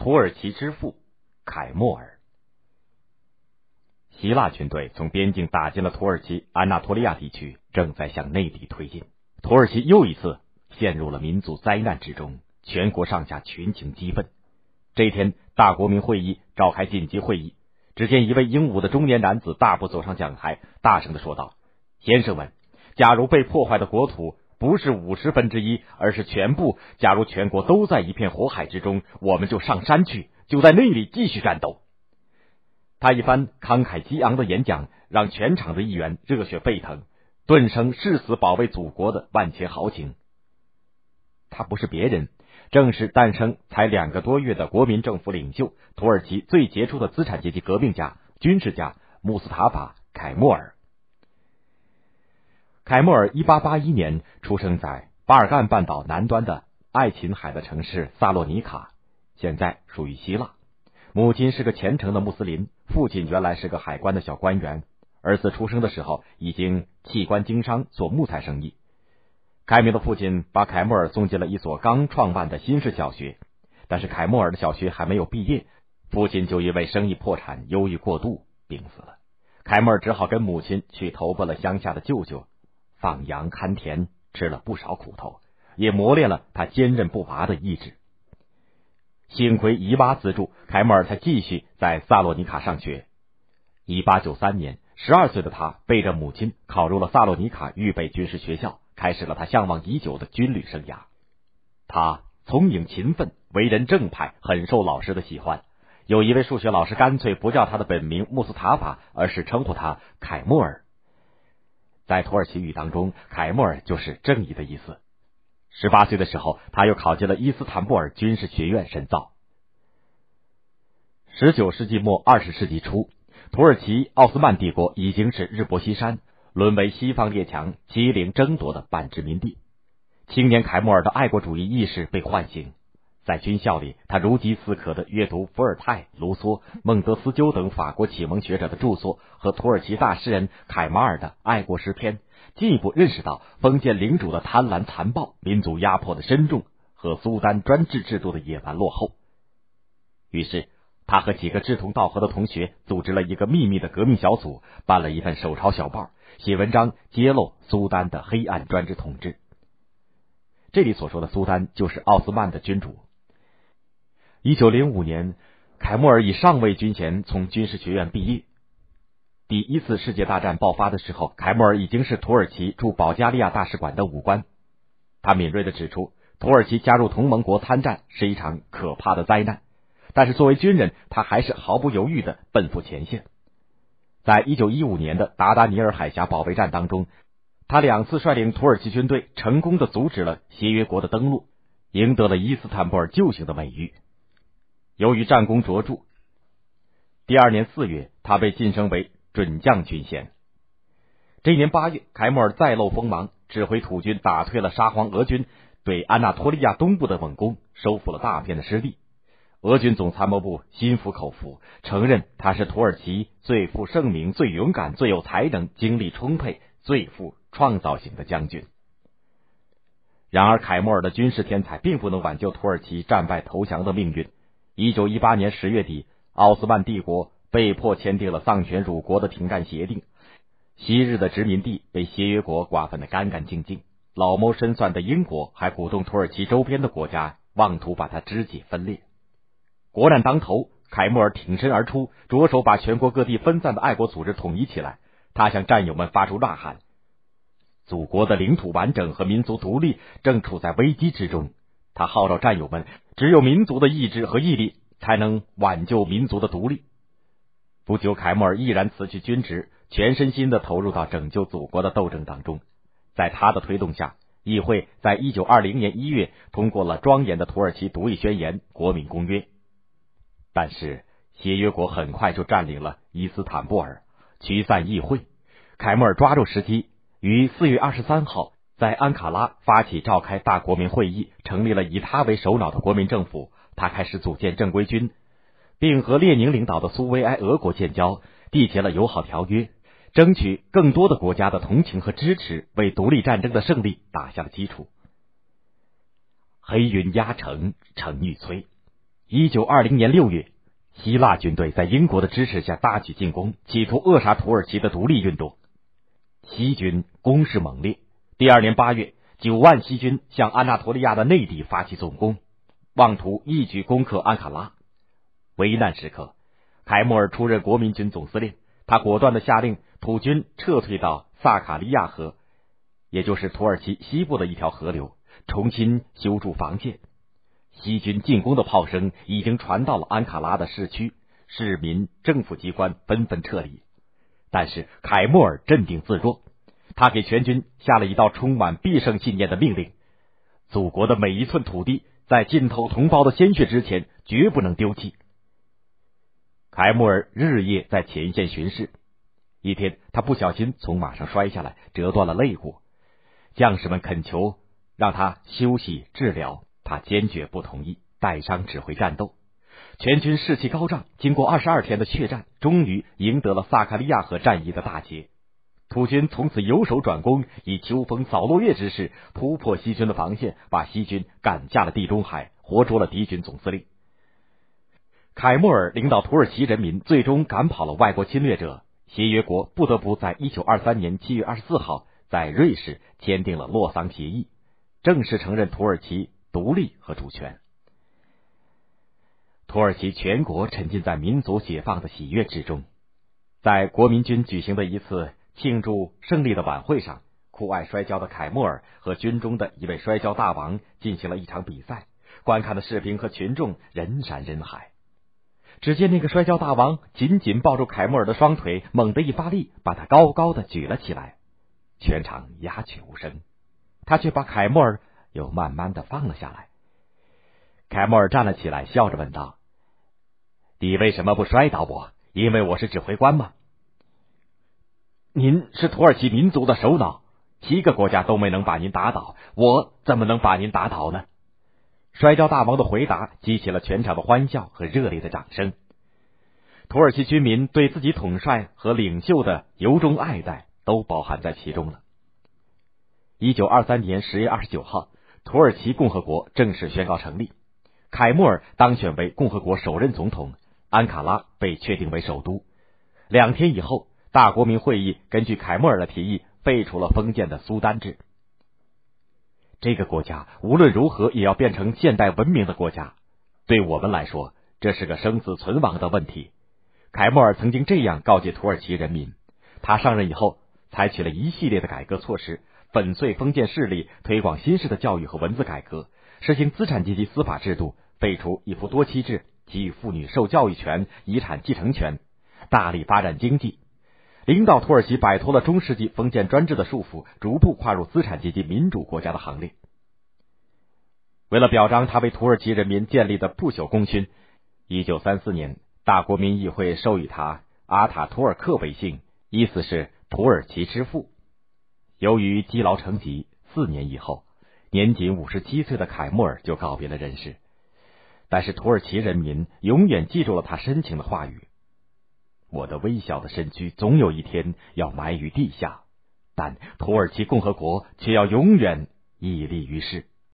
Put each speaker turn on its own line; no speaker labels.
土耳其之父凯莫尔。希腊军队从边境打进了土耳其安纳托利亚地区，正在向内地推进。土耳其又一次陷入了民族灾难之中，全国上下群情激愤。这一天，大国民会议召开紧急会议，只见一位英武的中年男子大步走上讲台，大声的说道：“先生们，假如被破坏的国土不是五十分之一，而是全部，假如全国都在一片火海之中，我们就上山去，就在那里继续战斗。”他一番慷慨激昂的演讲，让全场的议员热血沸腾，顿生誓死保卫祖国的万千豪情。他不是别人，正是诞生才两个多月的国民政府领袖，土耳其最杰出的资产阶级革命家、军事家穆斯塔法·凯莫尔。凯莫尔一八八一年出生在巴尔干半岛南端的爱琴海的城市萨洛尼卡，现在属于希腊。母亲是个虔诚的穆斯林，父亲原来是个海关的小官员。儿子出生的时候已经弃官经商，做木材生意。凯明的父亲把凯莫尔送进了一所刚创办的新式小学，但是凯莫尔的小学还没有毕业，父亲就因为生意破产、忧郁过度病死了。凯莫尔只好跟母亲去投奔了乡下的舅舅，放羊看田，吃了不少苦头，也磨练了他坚韧不拔的意志。幸亏姨妈资助，凯莫尔才继续在萨洛尼卡上学。一八九三年，十二岁的他背着母亲考入了萨洛尼卡预备军事学校，开始了他向往已久的军旅生涯。他聪颖勤奋，为人正派，很受老师的喜欢。有一位数学老师干脆不叫他的本名穆斯塔法，而是称呼他凯莫尔。在土耳其语当中，凯莫尔就是正义的意思。十八岁的时候，他又考进了伊斯坦布尔军事学院深造。十九世纪末二十世纪初，土耳其奥斯曼帝国已经是日薄西山，沦为西方列强欺凌争夺的半殖民地。青年凯莫尔的爱国主义意识被唤醒，在军校里，他如饥似渴的阅读伏尔泰、卢梭、孟德斯鸠等法国启蒙学者的著作和土耳其大诗人凯马尔的爱国诗篇。进一步认识到封建领主的贪婪残暴、民族压迫的深重和苏丹专制制度的野蛮落后，于是他和几个志同道合的同学组织了一个秘密的革命小组，办了一份手抄小报，写文章揭露苏丹的黑暗专制统治。这里所说的苏丹就是奥斯曼的君主。一九零五年，凯莫尔以上尉军衔从军事学院毕业。第一次世界大战爆发的时候，凯莫尔已经是土耳其驻保加利亚大使馆的武官。他敏锐的指出，土耳其加入同盟国参战是一场可怕的灾难。但是作为军人，他还是毫不犹豫的奔赴前线。在一九一五年的达达尼尔海峡保卫战当中，他两次率领土耳其军队成功的阻止了协约国的登陆，赢得了伊斯坦布尔救星的美誉。由于战功卓著，第二年四月，他被晋升为。准将军衔。这一年八月，凯莫尔再露锋芒，指挥土军打退了沙皇俄军对安纳托利亚东部的猛攻，收复了大片的失地。俄军总参谋部心服口服，承认他是土耳其最负盛名、最勇敢、最有才能、精力充沛、最富创造性的将军。然而，凯莫尔的军事天才并不能挽救土耳其战败投降的命运。一九一八年十月底，奥斯曼帝国。被迫签订了丧权辱国的停战协定，昔日的殖民地被协约国瓜分的干干净净。老谋深算的英国还鼓动土耳其周边的国家妄图把它肢解分裂。国难当头，凯莫尔挺身而出，着手把全国各地分散的爱国组织统一起来。他向战友们发出呐喊：“祖国的领土完整和民族独立正处在危机之中。”他号召战友们：“只有民族的意志和毅力，才能挽救民族的独立。”不久，凯莫尔毅然辞去军职，全身心的投入到拯救祖国的斗争当中。在他的推动下，议会在一九二零年一月通过了庄严的土耳其独立宣言《国民公约》。但是，协约国很快就占领了伊斯坦布尔，驱散议会。凯莫尔抓住时机，于四月二十三号在安卡拉发起召开大国民会议，成立了以他为首脑的国民政府。他开始组建正规军。并和列宁领导的苏维埃俄国建交，缔结了友好条约，争取更多的国家的同情和支持，为独立战争的胜利打下了基础。黑云压城城欲摧。一九二零年六月，希腊军队在英国的支持下大举进攻，企图扼杀土耳其的独立运动。西军攻势猛烈。第二年八月，九万西军向安纳托利亚的内地发起总攻，妄图一举攻克安卡拉。危难时刻，凯莫尔出任国民军总司令，他果断的下令土军撤退到萨卡利亚河，也就是土耳其西部的一条河流，重新修筑防线。西军进攻的炮声已经传到了安卡拉的市区，市民、政府机关纷纷撤离。但是凯莫尔镇定自若，他给全军下了一道充满必胜信念的命令：祖国的每一寸土地，在浸透同胞的鲜血之前，绝不能丢弃。凯莫尔日夜在前线巡视。一天，他不小心从马上摔下来，折断了肋骨。将士们恳求让他休息治疗。他坚决不同意带伤指挥战斗，全军士气高涨。经过二十二天的血战，终于赢得了萨卡利亚河战役的大捷。土军从此由守转攻，以秋风扫落叶之势突破西军的防线，把西军赶下了地中海，活捉了敌军总司令。凯末尔领导土耳其人民最终赶跑了外国侵略者，协约国不得不在一九二三年七月二十四号在瑞士签订了洛桑协议，正式承认土耳其。独立和主权。土耳其全国沉浸在民族解放的喜悦之中。在国民军举行的一次庆祝胜利的晚会上，酷爱摔跤的凯莫尔和军中的一位摔跤大王进行了一场比赛。观看的士兵和群众人山人海。只见那个摔跤大王紧紧抱住凯莫尔的双腿，猛地一发力，把他高高的举了起来。全场鸦雀无声。他却把凯莫尔。又慢慢的放了下来。凯莫尔站了起来，笑着问道：“你为什么不摔倒我？因为我是指挥官吗？您是土耳其民族的首脑，七个国家都没能把您打倒，我怎么能把您打倒呢？”摔跤大王的回答激起了全场的欢笑和热烈的掌声。土耳其军民对自己统帅和领袖的由衷爱戴都包含在其中了。一九二三年十月二十九号。土耳其共和国正式宣告成立，凯莫尔当选为共和国首任总统，安卡拉被确定为首都。两天以后，大国民会议根据凯莫尔的提议废除了封建的苏丹制。这个国家无论如何也要变成现代文明的国家，对我们来说，这是个生死存亡的问题。凯莫尔曾经这样告诫土耳其人民。他上任以后，采取了一系列的改革措施。粉碎封建势力，推广新式的教育和文字改革，实行资产阶级司法制度，废除一夫多妻制，给予妇女受教育权、遗产继承权，大力发展经济，领导土耳其摆脱了中世纪封建专制的束缚，逐步跨入资产阶级民主国家的行列。为了表彰他为土耳其人民建立的不朽功勋，一九三四年，大国民议会授予他阿塔图尔克为姓，意思是土耳其之父。由于积劳成疾，四年以后，年仅五十七岁的凯莫尔就告别了人世。但是土耳其人民永远记住了他深情的话语：“我的微小的身躯总有一天要埋于地下，但土耳其共和国却要永远屹立于世。”